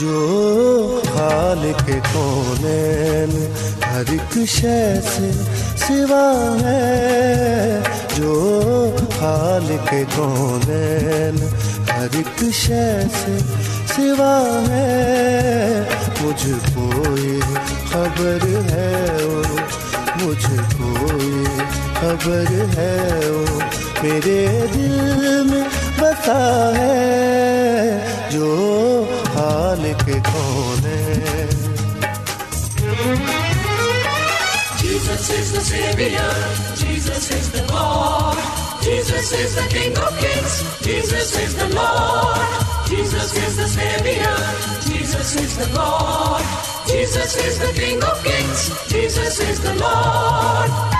جو حال کے کونین ہر ایک شے سے سوا ہے۔ جو حال کے کونین ہر ایک شے سے سوا ہے۔ مجھ کوئی خبر ہے مجھ کوئی خبر ہے میرے دل میں بسا ہے جو خالق کون ہے Jesus is the Savior, Jesus is the Lord, Jesus is the King of Kings, Jesus is the Lord, Jesus is the Savior, Jesus is the Lord, Jesus is the King of Kings, Jesus is the Lord.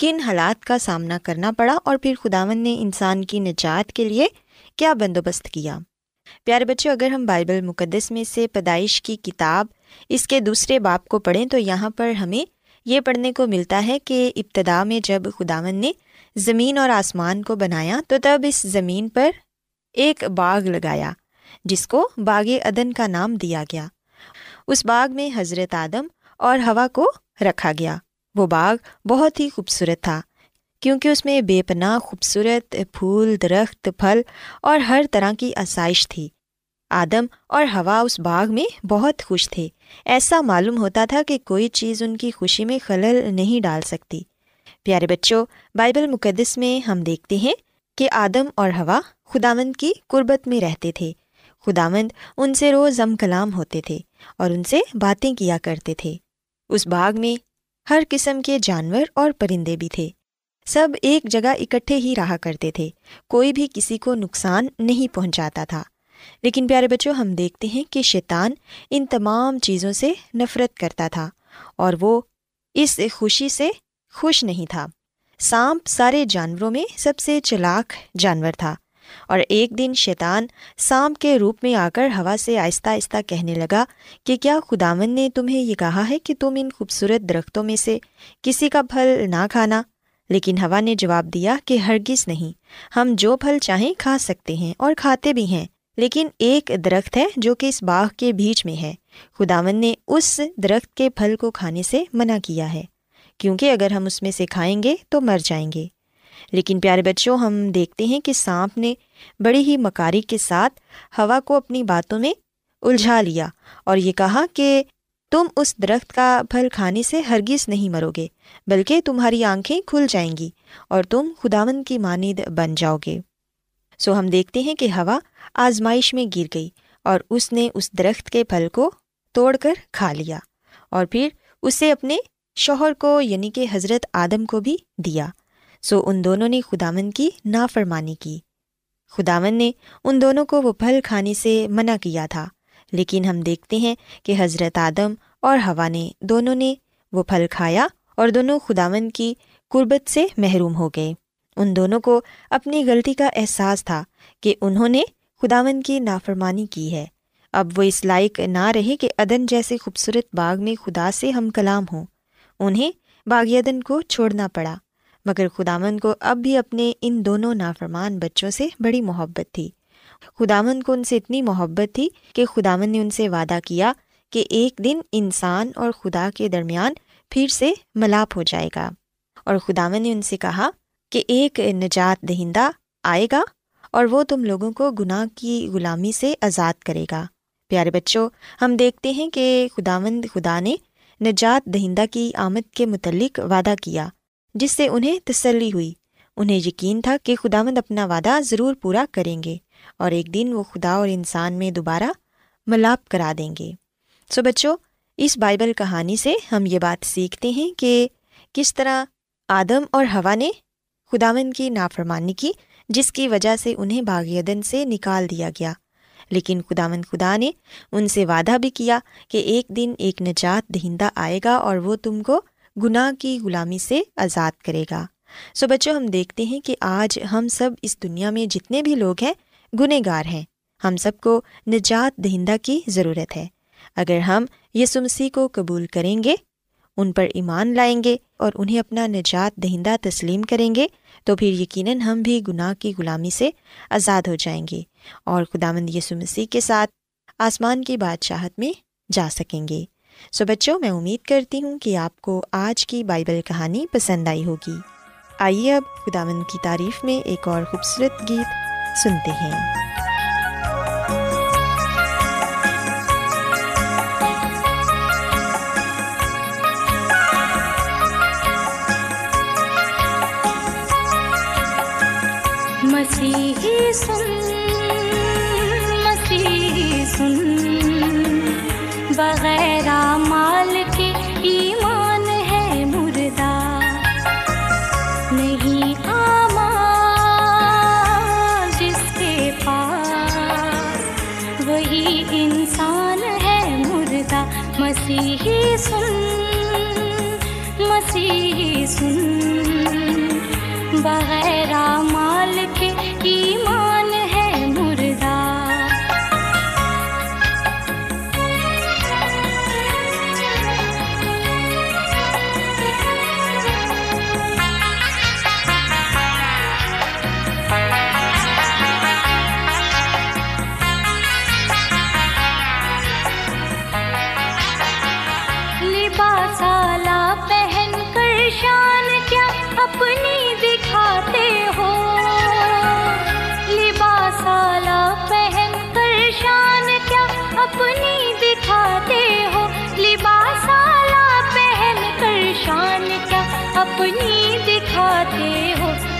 کن حالات کا سامنا کرنا پڑا اور پھر خداون نے انسان کی نجات کے لیے کیا بندوبست کیا۔ پیارے بچوں اگر ہم بائبل مقدس میں سے پیدائش کی کتاب اس کے دوسرے باپ کو پڑھیں تو یہاں پر ہمیں یہ پڑھنے کو ملتا ہے کہ ابتدا میں جب خداون نے زمین اور آسمان کو بنایا تو تب اس زمین پر ایک باغ لگایا جس کو باغ ادن کا نام دیا گیا۔ اس باغ میں حضرت آدم اور ہوا کو رکھا گیا۔ وہ باغ بہت ہی خوبصورت تھا، کیونکہ اس میں بے پناہ خوبصورت پھول، درخت، پھل اور ہر طرح کی آسائش تھی۔ آدم اور ہوا اس باغ میں بہت خوش تھے۔ ایسا معلوم ہوتا تھا کہ کوئی چیز ان کی خوشی میں خلل نہیں ڈال سکتی۔ پیارے بچوں، بائبل مقدس میں ہم دیکھتے ہیں کہ آدم اور ہوا خداوند کی قربت میں رہتے تھے۔ خداوند ان سے روز ام کلام ہوتے تھے اور ان سے باتیں کیا کرتے تھے۔ اس باغ میں ہر قسم کے جانور اور پرندے بھی تھے۔ سب ایک جگہ اکٹھے ہی رہا کرتے تھے۔ کوئی بھی کسی کو نقصان نہیں پہنچاتا تھا۔ لیکن پیارے بچوں، ہم دیکھتے ہیں کہ شیطان ان تمام چیزوں سے نفرت کرتا تھا اور وہ اس خوشی سے خوش نہیں تھا۔ سانپ سارے جانوروں میں سب سے چلاک جانور تھا۔ اور ایک دن شیطان سانپ کے روپ میں آ کر ہوا سے آہستہ آہستہ کہنے لگا کہ کیا خداون نے تمہیں یہ کہا ہے کہ تم ان خوبصورت درختوں میں سے کسی کا پھل نہ کھانا؟ لیکن ہوا نے جواب دیا کہ ہرگز نہیں، ہم جو پھل چاہیں کھا سکتے ہیں اور کھاتے بھی ہیں، لیکن ایک درخت ہے جو کہ اس باغ کے بیچ میں ہے۔ خداون نے اس درخت کے پھل کو کھانے سے منع کیا ہے، کیونکہ اگر ہم اس میں سے کھائیں گے تو مر جائیں گے۔ لیکن پیارے بچوں، ہم دیکھتے ہیں کہ سانپ نے بڑی ہی مکاری کے ساتھ ہوا کو اپنی باتوں میں الجھا لیا اور یہ کہا کہ تم اس درخت کا پھل کھانے سے ہرگز نہیں مرو گے، بلکہ تمہاری آنکھیں کھل جائیں گی اور تم خداون کی مانند بن جاؤ گے۔ سو ہم دیکھتے ہیں کہ ہوا آزمائش میں گر گئی اور اس نے اس درخت کے پھل کو توڑ کر کھا لیا اور پھر اسے اپنے شوہر کو یعنی کہ حضرت آدم کو بھی دیا۔ سو ان دونوں نے خداون کی نافرمانی کی۔ خداون نے ان دونوں کو وہ پھل کھانے سے منع کیا تھا، لیکن ہم دیکھتے ہیں کہ حضرت آدم اور ہوا نے دونوں نے وہ پھل کھایا اور دونوں خداون کی قربت سے محروم ہو گئے۔ ان دونوں کو اپنی غلطی کا احساس تھا کہ انہوں نے خداون کی نافرمانی کی ہے۔ اب وہ اس لائق نہ رہے کہ ادن جیسے خوبصورت باغ میں خدا سے ہم کلام ہوں۔ انہیں باغ ادن کو چھوڑنا پڑا۔ مگر خداون کو اب بھی اپنے ان دونوں نافرمان بچوں سے بڑی محبت تھی۔ خداون کو ان سے اتنی محبت تھی کہ خداون نے ان سے وعدہ کیا کہ ایک دن انسان اور خدا کے درمیان پھر سے ملاپ ہو جائے گا۔ اور خداون نے ان سے کہا کہ ایک نجات دہندہ آئے گا اور وہ تم لوگوں کو گناہ کی غلامی سے آزاد کرے گا۔ پیارے بچوں، ہم دیکھتے ہیں کہ خداوند خدا نے نجات دہندہ کی آمد کے متعلق وعدہ کیا۔ جس سے انہیں تسلی ہوئی۔ انہیں یقین تھا کہ خداوند اپنا وعدہ ضرور پورا کریں گے اور ایک دن وہ خدا اور انسان میں دوبارہ ملاپ کرا دیں گے۔ سو بچوں، اس بائبل کہانی سے ہم یہ بات سیکھتے ہیں کہ کس طرح آدم اور ہوا نے خداون کی نافرمانی کی، جس کی وجہ سے انہیں باغیدن سے نکال دیا گیا۔ لیکن خداون خدا نے ان سے وعدہ بھی کیا کہ ایک دن ایک نجات دہندہ آئے گا اور وہ تم کو گناہ کی غلامی سے آزاد کرے گا۔ سو بچوں، ہم دیکھتے ہیں کہ آج ہم سب اس دنیا میں جتنے بھی لوگ ہیں گنہ گار ہیں۔ ہم سب کو نجات دہندہ کی ضرورت ہے۔ اگر ہم یسو مسیح کو قبول کریں گے، ان پر ایمان لائیں گے اور انہیں اپنا نجات دہندہ تسلیم کریں گے، تو پھر یقیناً ہم بھی گناہ کی غلامی سے آزاد ہو جائیں گے اور خدا مند یسو مسیح کے ساتھ آسمان کی بادشاہت میں جا سکیں گے۔ سو بچوں، میں امید کرتی ہوں کہ آپ کو آج کی بائبل کہانی پسند آئی ہوگی۔ آئیے اب خدا کی تعریف میں ایک اور خوبصورت گیت سنتے ہیں۔ مسیحی سن مسیحی سن، بغیر مسیحی سن مسیحی سن۔ بغیر مال کے ایمان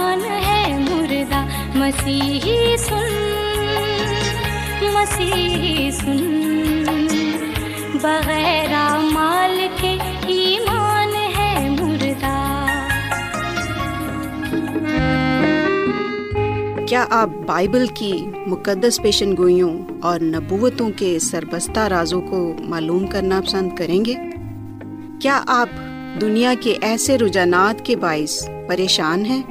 مردہ مسیحی سن مسیحی سن۔ بغیر مال کے ایمان ہے مردہ۔ کیا آپ بائبل کی مقدس پیشن گوئیوں اور نبوتوں کے سربستہ رازوں کو معلوم کرنا پسند کریں گے؟ کیا آپ دنیا کے ایسے رجحانات کے باعث پریشان ہیں؟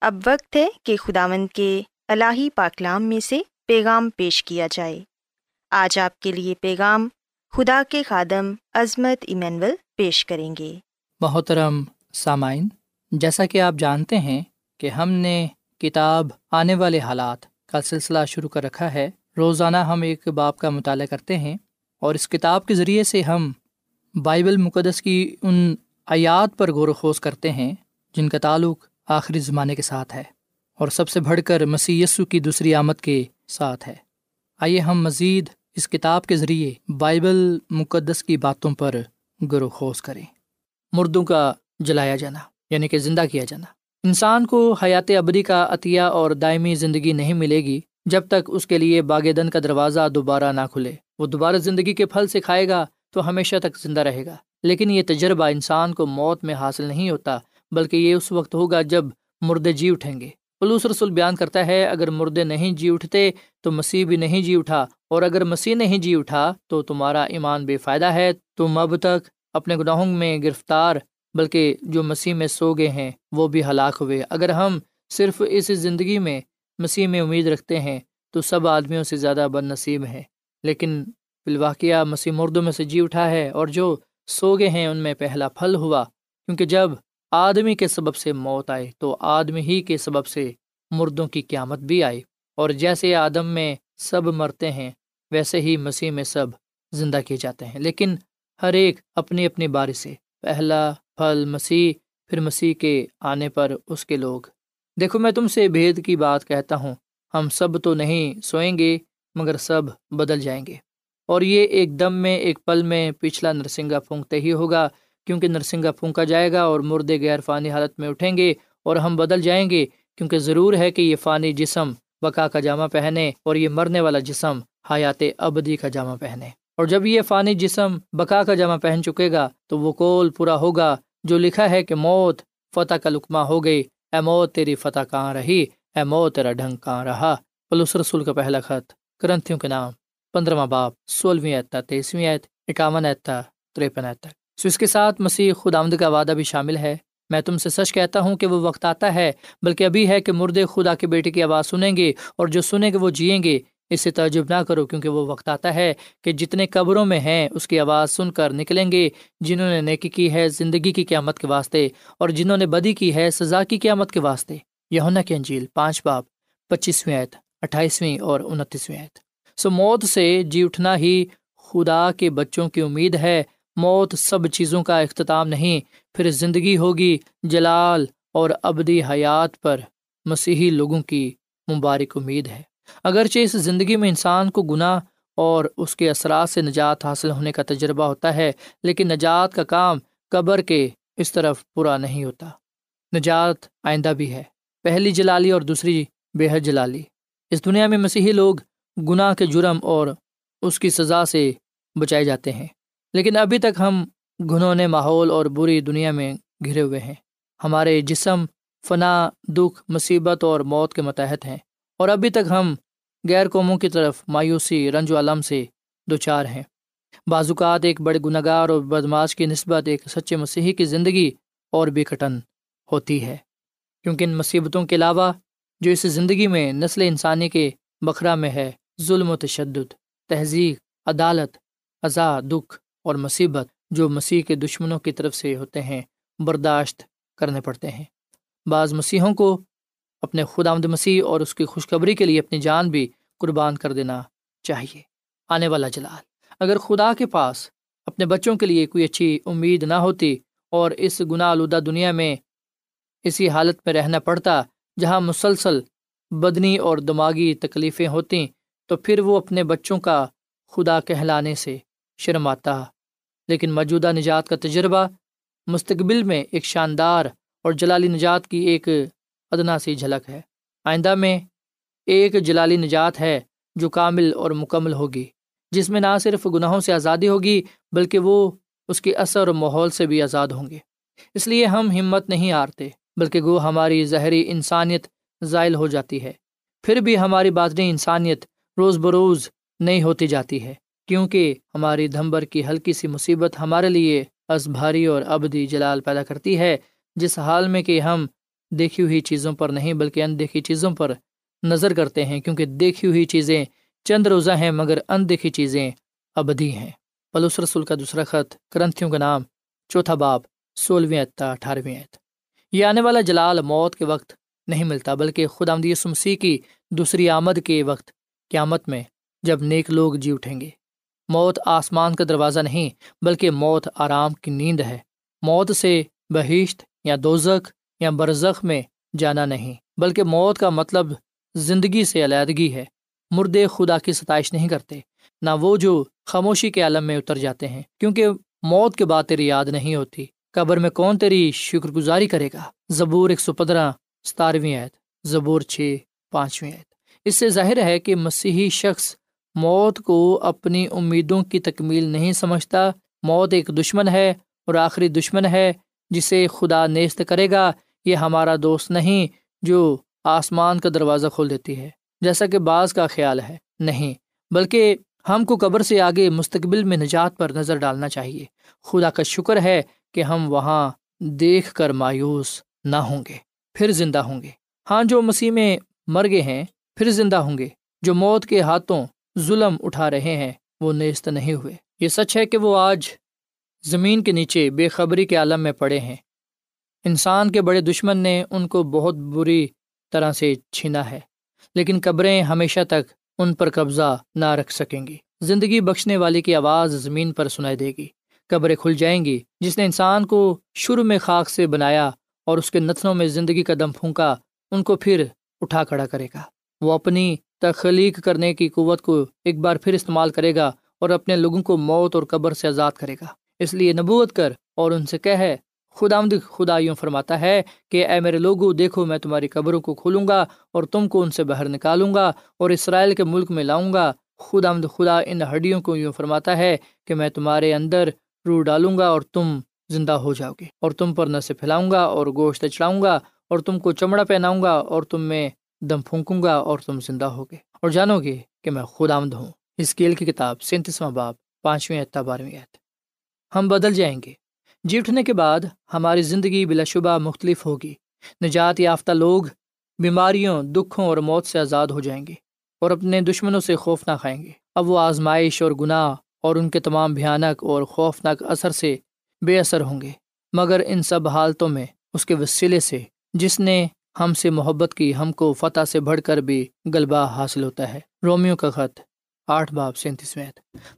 اب وقت ہے کہ خداوند کے الہی پاکلام میں سے پیغام پیش کیا جائے۔ آج آپ کے لیے پیغام خدا کے خادم عظمت ایمینول پیش کریں گے۔ محترم سامعین، جیسا کہ آپ جانتے ہیں کہ ہم نے کتاب آنے والے حالات کا سلسلہ شروع کر رکھا ہے۔ روزانہ ہم ایک باپ کا مطالعہ کرتے ہیں اور اس کتاب کے ذریعے سے ہم بائبل مقدس کی ان آیات پر غور و خوض کرتے ہیں جن کا تعلق آخری زمانے کے ساتھ ہے اور سب سے بڑھ کر مسی یسو کی دوسری آمد کے ساتھ ہے۔ آئیے ہم مزید اس کتاب کے ذریعے بائبل مقدس کی باتوں پر غور خوض کریں۔ مردوں کا جلایا جانا یعنی کہ زندہ کیا جانا۔ انسان کو حیات ابدی کا عطیہ اور دائمی زندگی نہیں ملے گی جب تک اس کے لیے باغیدن کا دروازہ دوبارہ نہ کھلے۔ وہ دوبارہ زندگی کے پھل سے کھائے گا تو ہمیشہ تک زندہ رہے گا۔ لیکن یہ تجربہ انسان کو موت میں حاصل نہیں ہوتا بلکہ یہ اس وقت ہوگا جب مردے جی اٹھیں گے۔ پلوس رسول بیان کرتا ہے، اگر مردے نہیں جی اٹھتے تو مسیح بھی نہیں جی اٹھا، اور اگر مسیح نہیں جی اٹھا تو تمہارا ایمان بے فائدہ ہے۔ تم اب تک اپنے گناہوں میں گرفتار، بلکہ جو مسیح میں سو گئے ہیں وہ بھی ہلاک ہوئے۔ اگر ہم صرف اس زندگی میں مسیح میں امید رکھتے ہیں تو سب آدمیوں سے زیادہ بد نصیب ہیں۔ لیکن فی الواقعہ مسیح مردوں میں سے جی اٹھا ہے، اور جو سو گئے ہیں ان میں پہلا پھل ہوا، کیونکہ جب آدمی کے سبب سے موت آئے تو آدمی ہی کے سبب سے مردوں کی قیامت بھی آئی اور جیسے آدم میں سب مرتے ہیں، ویسے ہی مسیح میں سب زندہ کیے جاتے ہیں۔ لیکن ہر ایک اپنی اپنی باری سے، پہلا پھل مسیح، پھر مسیح کے آنے پر اس کے لوگ۔ دیکھو، میں تم سے بھید کی بات کہتا ہوں۔ ہم سب تو نہیں سوئیں گے، مگر سب بدل جائیں گے۔ اور یہ ایک دم میں، ایک پل میں پچھلا نرسنگا پھونکتے ہی ہوگا۔ کیونکہ نرسنگا پھونکا جائے گا اور مردے غیر فانی حالت میں اٹھیں گے اور ہم بدل جائیں گے، کیونکہ ضرور ہے کہ یہ فانی جسم بکا کا جامع پہنے اور یہ مرنے والا جسم حیات ابدی کا جامع پہنے۔ اور جب یہ فانی جسم بکا کا جامع پہن چکے گا تو وہ کول پورا ہوگا جو لکھا ہے کہ موت فتح کا لکما ہو گئی۔ اے موت، تیری فتح کہاں رہی؟ اے موت، تیرا ڈھنگ کہاں رہا؟ پلوس رسول کا پہلا خط، کرنتھیوں کے نام پندرہواں باپ، سولہویں ایتا تیسویں ایت اکاون ایتا تریپن ایت تک۔ سو اس کے ساتھ مسیح خود آمد کا وعدہ بھی شامل ہے۔ میں تم سے سچ کہتا ہوں کہ وہ وقت آتا ہے، بلکہ ابھی ہے کہ مردے خدا کے بیٹے کی آواز سنیں گے اور جو سنیں گے وہ جئیں گے۔ اس سے تعجب نہ کرو کیونکہ وہ وقت آتا ہے کہ جتنے قبروں میں ہیں، اس کی آواز سن کر نکلیں گے۔ جنہوں نے نیکی کی ہے زندگی کی قیامت کے واسطے، اور جنہوں نے بدی کی ہے سزا کی قیامت کے واسطے۔ یونا کی انجیل پانچ باپ پچیسویں آیت، اٹھائیسویں اور انتیسویں آیت۔ سو موت سے جی اٹھنا ہی خدا کے بچوں کی امید ہے۔ موت سب چیزوں کا اختتام نہیں، پھر زندگی ہوگی جلال اور ابدی حیات پر۔ مسیحی لوگوں کی مبارک امید ہے۔ اگرچہ اس زندگی میں انسان کو گناہ اور اس کے اثرات سے نجات حاصل ہونے کا تجربہ ہوتا ہے، لیکن نجات کا کام قبر کے اس طرف پورا نہیں ہوتا۔ نجات آئندہ بھی ہے، پہلی جلالی اور دوسری بے حد جلالی۔ اس دنیا میں مسیحی لوگ گناہ کے جرم اور اس کی سزا سے بچائے جاتے ہیں۔ لیکن ابھی تک ہم گھنونے ماحول اور بری دنیا میں گھرے ہوئے ہیں۔ ہمارے جسم، فنا، دکھ، مصیبت اور موت کے متحد ہیں۔ اور ابھی تک ہم غیر قوموں کی طرف مایوسی، رنج و علم سے دو چار ہیں۔ بعضوقات ایک بڑے گناہ گار اور بدماش کی نسبت ایک سچے مسیحی کی زندگی اور بھی کٹن ہوتی ہے۔ کیونکہ ان مصیبتوں کے علاوہ جو اس زندگی میں نسل انسانی کے بکھرا میں ہے، ظلم و تشدد، تہذیب، عدالت ازا دکھ اور مصیبت جو مسیح کے دشمنوں کی طرف سے ہوتے ہیں، برداشت کرنے پڑتے ہیں۔ بعض مسیحوں کو اپنے خود آمد مسیح اور اس کی خوشخبری کے لیے اپنی جان بھی قربان کر دینا چاہیے۔ آنے والا جلال، اگر خدا کے پاس اپنے بچوں کے لیے کوئی اچھی امید نہ ہوتی اور اس گناہ آلودہ دنیا میں اسی حالت میں رہنا پڑتا جہاں مسلسل بدنی اور دماغی تکلیفیں ہوتیں، تو پھر وہ اپنے بچوں کا خدا کہلانے سے شرماتا لیکن موجودہ نجات کا تجربہ مستقبل میں ایک شاندار اور جلالی نجات کی ایک ادنا سی جھلک ہے۔ آئندہ میں ایک جلالی نجات ہے جو کامل اور مکمل ہوگی، جس میں نہ صرف گناہوں سے آزادی ہوگی، بلکہ وہ اس کے اثر و ماحول سے بھی آزاد ہوں گے۔ اس لیے ہم ہمت نہیں ہارتے، بلکہ گو ہماری زہری انسانیت ذائل ہو جاتی ہے۔ پھر بھی ہماری باطنی انسانیت روز بروز نہیں ہوتی جاتی ہے۔ کیونکہ ہماری دھمبر کی ہلکی سی مصیبت ہمارے لیے از بھاری اور ابدی جلال پیدا کرتی ہے، جس حال میں کہ ہم دیکھی ہوئی چیزوں پر نہیں بلکہ اندیکھی چیزوں پر نظر کرتے ہیں، کیونکہ دیکھی ہوئی چیزیں چند روزہ ہیں مگر اندیکھی چیزیں ابدی ہیں۔ پلوس رسول کا دوسرا خط، کرنتھیوں کا نام، چوتھا باپ سولہویں اتا، اٹھارہویں ایت یہ آنے والا جلال موت کے وقت نہیں ملتا، بلکہ خدا آمدی سمسی کی دوسری آمد کے وقت، قیامت میں، جب نیک لوگ جی اٹھیں گے۔ موت آسمان کا دروازہ نہیں، بلکہ موت آرام کی نیند ہے۔ موت سے بہشت یا دوزک یا برزخ میں جانا نہیں، بلکہ موت کا مطلب زندگی سے علیحدگی ہے۔ مردے خدا کی ستائش نہیں کرتے، نہ وہ جو خاموشی کے عالم میں اتر جاتے ہیں، کیونکہ موت کے بعد تیری یاد نہیں ہوتی۔ قبر میں کون تیری شکر گزاری کرے گا؟ زبور ایک سو پندرہ، ستارویں عید زبور چھ، پانچویں عید اس سے ظاہر ہے کہ مسیحی شخص موت کو اپنی امیدوں کی تکمیل نہیں سمجھتا۔ موت ایک دشمن ہے اور آخری دشمن ہے جسے خدا نیست کرے گا۔ یہ ہمارا دوست نہیں جو آسمان کا دروازہ کھول دیتی ہے، جیسا کہ بعض کا خیال ہے۔ نہیں، بلکہ ہم کو قبر سے آگے مستقبل میں نجات پر نظر ڈالنا چاہیے۔ خدا کا شکر ہے کہ ہم وہاں دیکھ کر مایوس نہ ہوں گے، پھر زندہ ہوں گے۔ ہاں جو مسیح میں مر گئے ہیں، پھر زندہ ہوں گے۔ جو موت کے ہاتھوں ظلم اٹھا رہے ہیں، وہ نیست نہیں ہوئے۔ یہ سچ ہے کہ وہ آج زمین کے نیچے بے خبری کے عالم میں پڑے ہیں۔ انسان کے بڑے دشمن نے ان کو بہت بری طرح سے چھینا ہے، لیکن قبریں ہمیشہ تک ان پر قبضہ نہ رکھ سکیں گی۔ زندگی بخشنے والی کی آواز زمین پر سنائی دے گی۔ قبریں کھل جائیں گی، جس نے انسان کو شروع میں خاک سے بنایا اور اس کے نتنوں میں زندگی کا دم پھونکا، ان کو پھر اٹھا کھڑا کرے گا۔ وہ اپنی تخلیق کرنے کی قوت کو ایک بار پھر استعمال کرے گا اور اپنے لوگوں کو موت اور قبر سے آزاد کرے گا۔ اس لیے نبوت کر اور ان سے کہ خدا آمد خدا یوں فرماتا ہے کہ، اے میرے لوگوں دیکھو، میں تمہاری قبروں کو کھولوں گا اور تم کو ان سے باہر نکالوں گا اور اسرائیل کے ملک میں لاؤں گا۔ خدا آمد خدا ان ہڈیوں کو یوں فرماتا ہے کہ، میں تمہارے اندر روح ڈالوں گا اور تم زندہ ہو جاؤ گے اور تم پر نسے پھیلاؤں گا اور گوشت چڑھاؤں گا اور تم کو چمڑا پہناؤں گا اور تم میں دم پھونکوں گا اور تم زندہ ہوگے۔ اور جانو گے کہ میں خود آمد ہوں۔ اس کیل کی کتاب سینتیسواں باب، پانچویں اعتہ بارہویں ایت ہم بدل جائیں گے۔ جی اٹھنے کے بعد ہماری زندگی بلا شبہ مختلف ہوگی۔ نجات یافتہ لوگ بیماریوں، دکھوں اور موت سے آزاد ہو جائیں گے اور اپنے دشمنوں سے خوف نہ کھائیں گے۔ اب وہ آزمائش اور گناہ اور ان کے تمام بھیانک اور خوفناک اثر سے بے اثر ہوں گے۔ مگر ان سب حالتوں میں اس کے وسیلے سے جس نے ہم سے محبت کی، ہم کو فتح سے بڑھ کر بھی غلبہ حاصل ہوتا ہے۔ رومیو کا خط، آٹھ باب سینتیسویں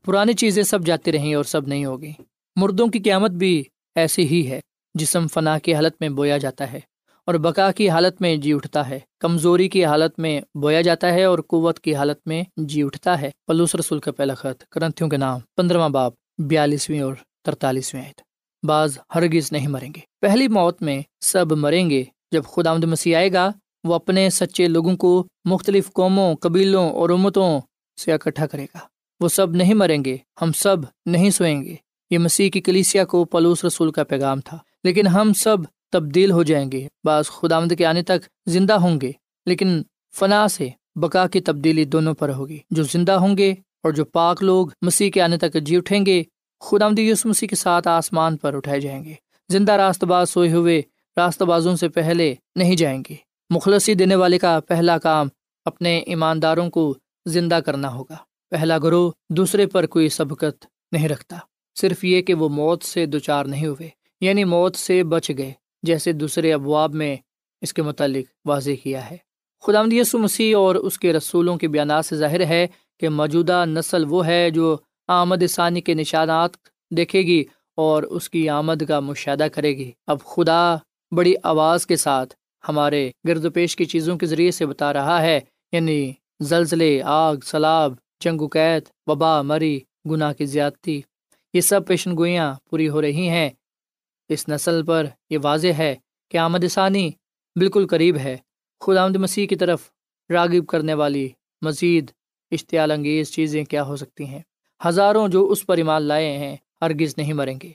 پرانی چیزیں سب جاتی رہیں اور سب نہیں ہوگی مردوں کی قیامت بھی ایسی ہی ہے، جسم فنا کی حالت میں بویا جاتا ہے اور بقا کی حالت میں جی اٹھتا ہے۔ کمزوری کی حالت میں بویا جاتا ہے اور قوت کی حالت میں جی اٹھتا ہے۔ پلوس رسول کا پہلا خط، کرنتھیوں کے نام، پندرواں باب، بیالیسویں اور ترتالیسویں بعض ہرگز نہیں مریں گے۔ پہلی موت میں سب مریں گے۔ جب خدا آمد مسیح آئے گا، وہ اپنے سچے لوگوں کو مختلف قوموں، قبیلوں اور امتوں سے اکٹھا کرے گا۔ وہ سب نہیں مریں گے، ہم سب نہیں سوئیں گے۔ یہ مسیح کی کلیسیا کو پلوس رسول کا پیغام تھا۔ لیکن ہم سب تبدیل ہو جائیں گے، بعض خدا آمد کے آنے تک زندہ ہوں گے۔ لیکن فنا سے بقا کی تبدیلی دونوں پر ہوگی۔ جو زندہ ہوں گے اور جو پاک لوگ مسیح کے آنے تک جی اٹھیں گے خدا آمد یوس مسیح کے ساتھ آسمان پر اٹھائے جائیں گے۔ زندہ راست باز سوئے ہوئے راست بازوں سے پہلے نہیں جائیں گے۔ مخلصی دینے والے کا پہلا کام اپنے ایمانداروں کو زندہ کرنا ہوگا۔ پہلا گروہ دوسرے پر کوئی سبقت نہیں رکھتا۔ صرف یہ کہ وہ موت سے دو چار نہیں ہوئے یعنی موت سے بچ گئے، جیسے دوسرے ابواب میں اس کے متعلق واضح کیا ہے۔ خدا یسو مسیح اور اس کے رسولوں کے بیانات سے ظاہر ہے کہ موجودہ نسل وہ ہے جو آمد ثانی کے نشانات دیکھے گی اور اس کی آمد کا مشاہدہ کرے گی۔ اب خدا بڑی آواز کے ساتھ ہمارے گرد و پیش کی چیزوں کے ذریعے سے بتا رہا ہے یعنی زلزلے، آگ سلاب جنگ و قید، وبا، مری، گناہ کی زیادتی، یہ سب پیشن گوئیاں پوری ہو رہی ہیں۔ اس نسل پر یہ واضح ہے کہ آمد ثانی بالکل قریب ہے۔ خود آمد مسیح کی طرف راغب کرنے والی مزید اشتعال انگیز چیزیں کیا ہو سکتی ہیں؟ ہزاروں جو اس پر ایمان لائے ہیں، ہرگز نہیں مریں گے۔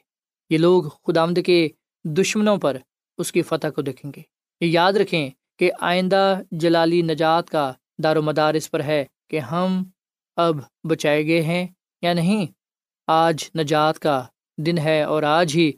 یہ لوگ خدا آمد کے دشمنوں پر اس کی فتح کو دیکھیں گے۔ یہ یاد رکھیں کہ آئندہ جلالی نجات کا دار و مدار اس پر ہے کہ ہم اب بچائے گئے ہیں یا نہیں۔ آج نجات کا دن ہے اور آج ہی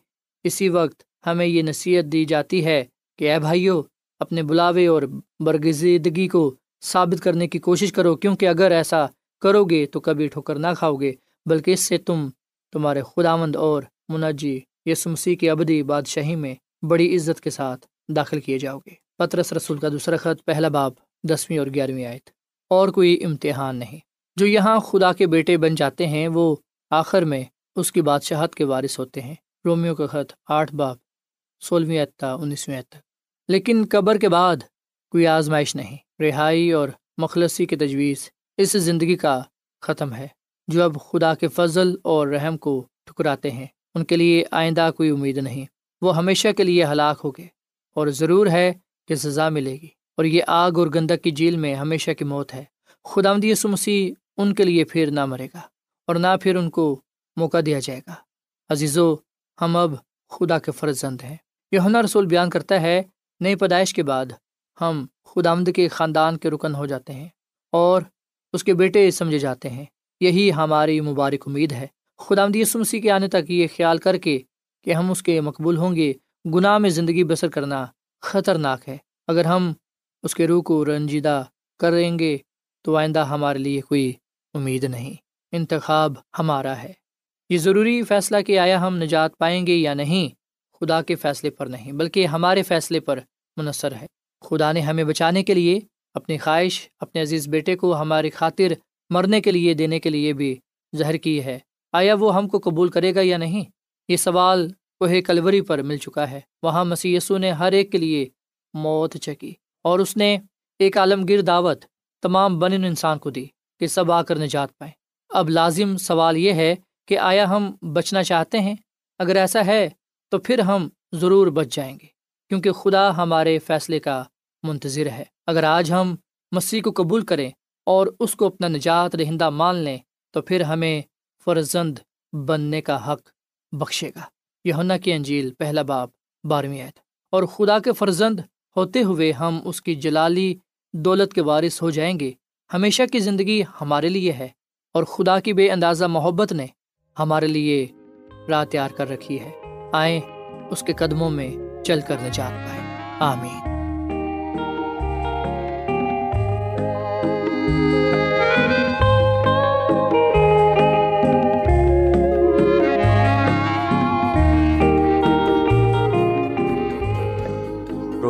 اسی وقت ہمیں یہ نصیحت دی جاتی ہے کہ اے بھائیو، اپنے بلاوے اور برگزیدگی کو ثابت کرنے کی کوشش کرو، کیونکہ اگر ایسا کرو گے تو کبھی ٹھوکر نہ کھاؤ گے، بلکہ اس سے تم، تمہارے خداوند اور منجی یسمسی کی ابدی بادشاہی میں بڑی عزت کے ساتھ داخل کیے جاؤ گے۔ پترس رسول کا دوسرا خط پہلا باب دسویں اور گیارہویں آیت۔ اور کوئی امتحان نہیں۔ جو یہاں خدا کے بیٹے بن جاتے ہیں، وہ آخر میں اس کی بادشاہت کے وارث ہوتے ہیں۔ رومیو کا خط آٹھ باب سولہویں اعتہ انیسویں تک۔ لیکن قبر کے بعد کوئی آزمائش نہیں۔ رہائی اور مخلصی کی تجویز اس زندگی کا ختم ہے۔ جو اب خدا کے فضل اور رحم کو ٹھکراتے ہیں، ان کے لیے آئندہ کوئی امید نہیں۔ وہ ہمیشہ کے لیے ہلاک ہو گئے اور ضرور ہے کہ سزا ملے گی۔ اور یہ آگ اور گندک کی جھیل میں ہمیشہ کی موت ہے۔ خدا یسو مسیح ان کے لیے پھر نہ مرے گا اور نہ پھر ان کو موقع دیا جائے گا۔ عزیزو، ہم اب خدا کے فرض زند ہیں۔ یہ ہنر رسول بیان کرتا ہے، نئی پیدائش کے بعد ہم خدا آمد کے خاندان کے رکن ہو جاتے ہیں اور اس کے بیٹے سمجھے جاتے ہیں۔ یہی ہماری مبارک امید ہے۔ خدا آمد یسو مسیح کے آنے تک یہ خیال کر کے کہ ہم اس کے مقبول ہوں گے۔ گناہ میں زندگی بسر کرنا خطرناک ہے۔ اگر ہم اس کے روح کو رنجیدہ کریں گے تو آئندہ ہمارے لیے کوئی امید نہیں۔ انتخاب ہمارا ہے۔ یہ ضروری فیصلہ کہ آیا ہم نجات پائیں گے یا نہیں، خدا کے فیصلے پر نہیں، بلکہ ہمارے فیصلے پر منحصر ہے۔ خدا نے ہمیں بچانے کے لیے، اپنی خواہش، اپنے عزیز بیٹے کو ہماری خاطر مرنے کے لیے، دینے کے لیے بھی زہر کی ہے۔ آیا وہ ہم کو قبول کرے گا یا نہیں؟ یہ سوال کوہ کلوری پر مل چکا ہے۔ وہاں مسی یسو نے ہر ایک کے لیے موت چکی اور اس نے ایک عالمگیر دعوت تمام بن انسان کو دی کہ سب آ کر نجات پائے اب لازم سوال یہ ہے کہ آیا ہم بچنا چاہتے ہیں؟ اگر ایسا ہے تو پھر ہم ضرور بچ جائیں گے، کیونکہ خدا ہمارے فیصلے کا منتظر ہے۔ اگر آج ہم مسیح کو قبول کریں اور اس کو اپنا نجات رہندہ مان لیں تو پھر ہمیں فرزند بننے کا حق بخشے گا۔ یونا کی انجیل، پہلا باب، بارہویں عید اور خدا کے فرزند ہوتے ہوئے ہم اس کی جلالی دولت کے وارث ہو جائیں گے۔ ہمیشہ کی زندگی ہمارے لیے ہے اور خدا کی بے اندازہ محبت نے ہمارے لیے راہ تیار کر رکھی ہے۔ آئیں اس کے قدموں میں چل کر نجات پائے آمین۔